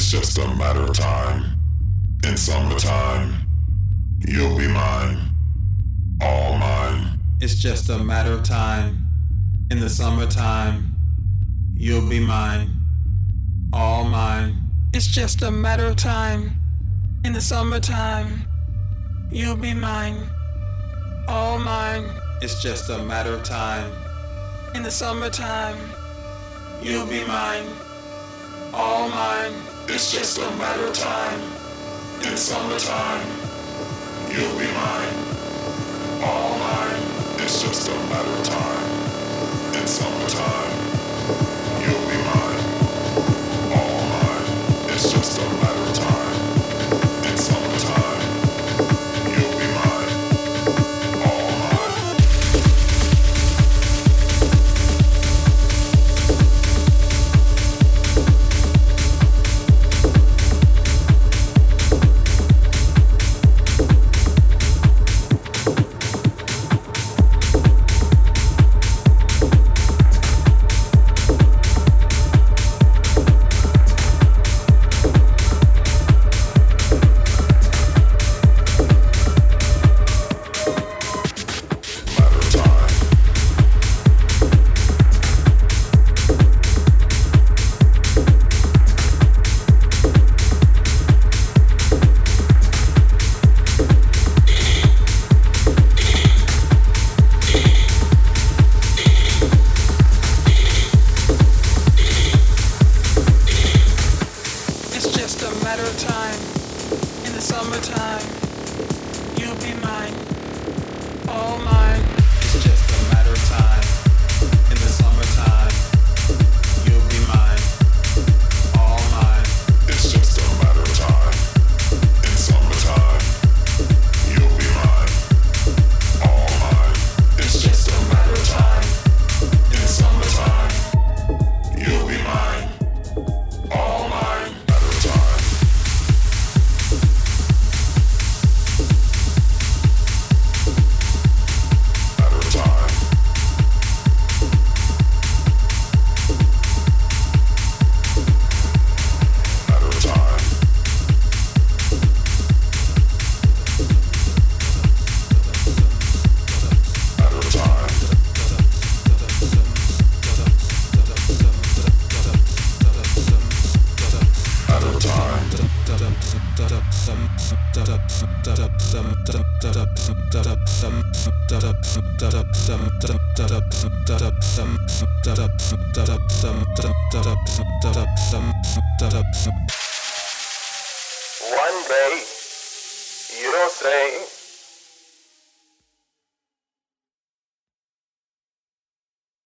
It's just a matter of time. In summertime, you'll be mine. All mine. It's just a matter of time. In the summertime, you'll be mine. All mine. It's just a matter of time. In the summertime, you'll be mine. All mine. It's just a matter of time. In the summertime, you'll be mine. All mine. It's just a matter of time. In summertime, you'll be mine. All mine. It's just a matter of time. In summertime, you'll be mine. All mine. It's just a matter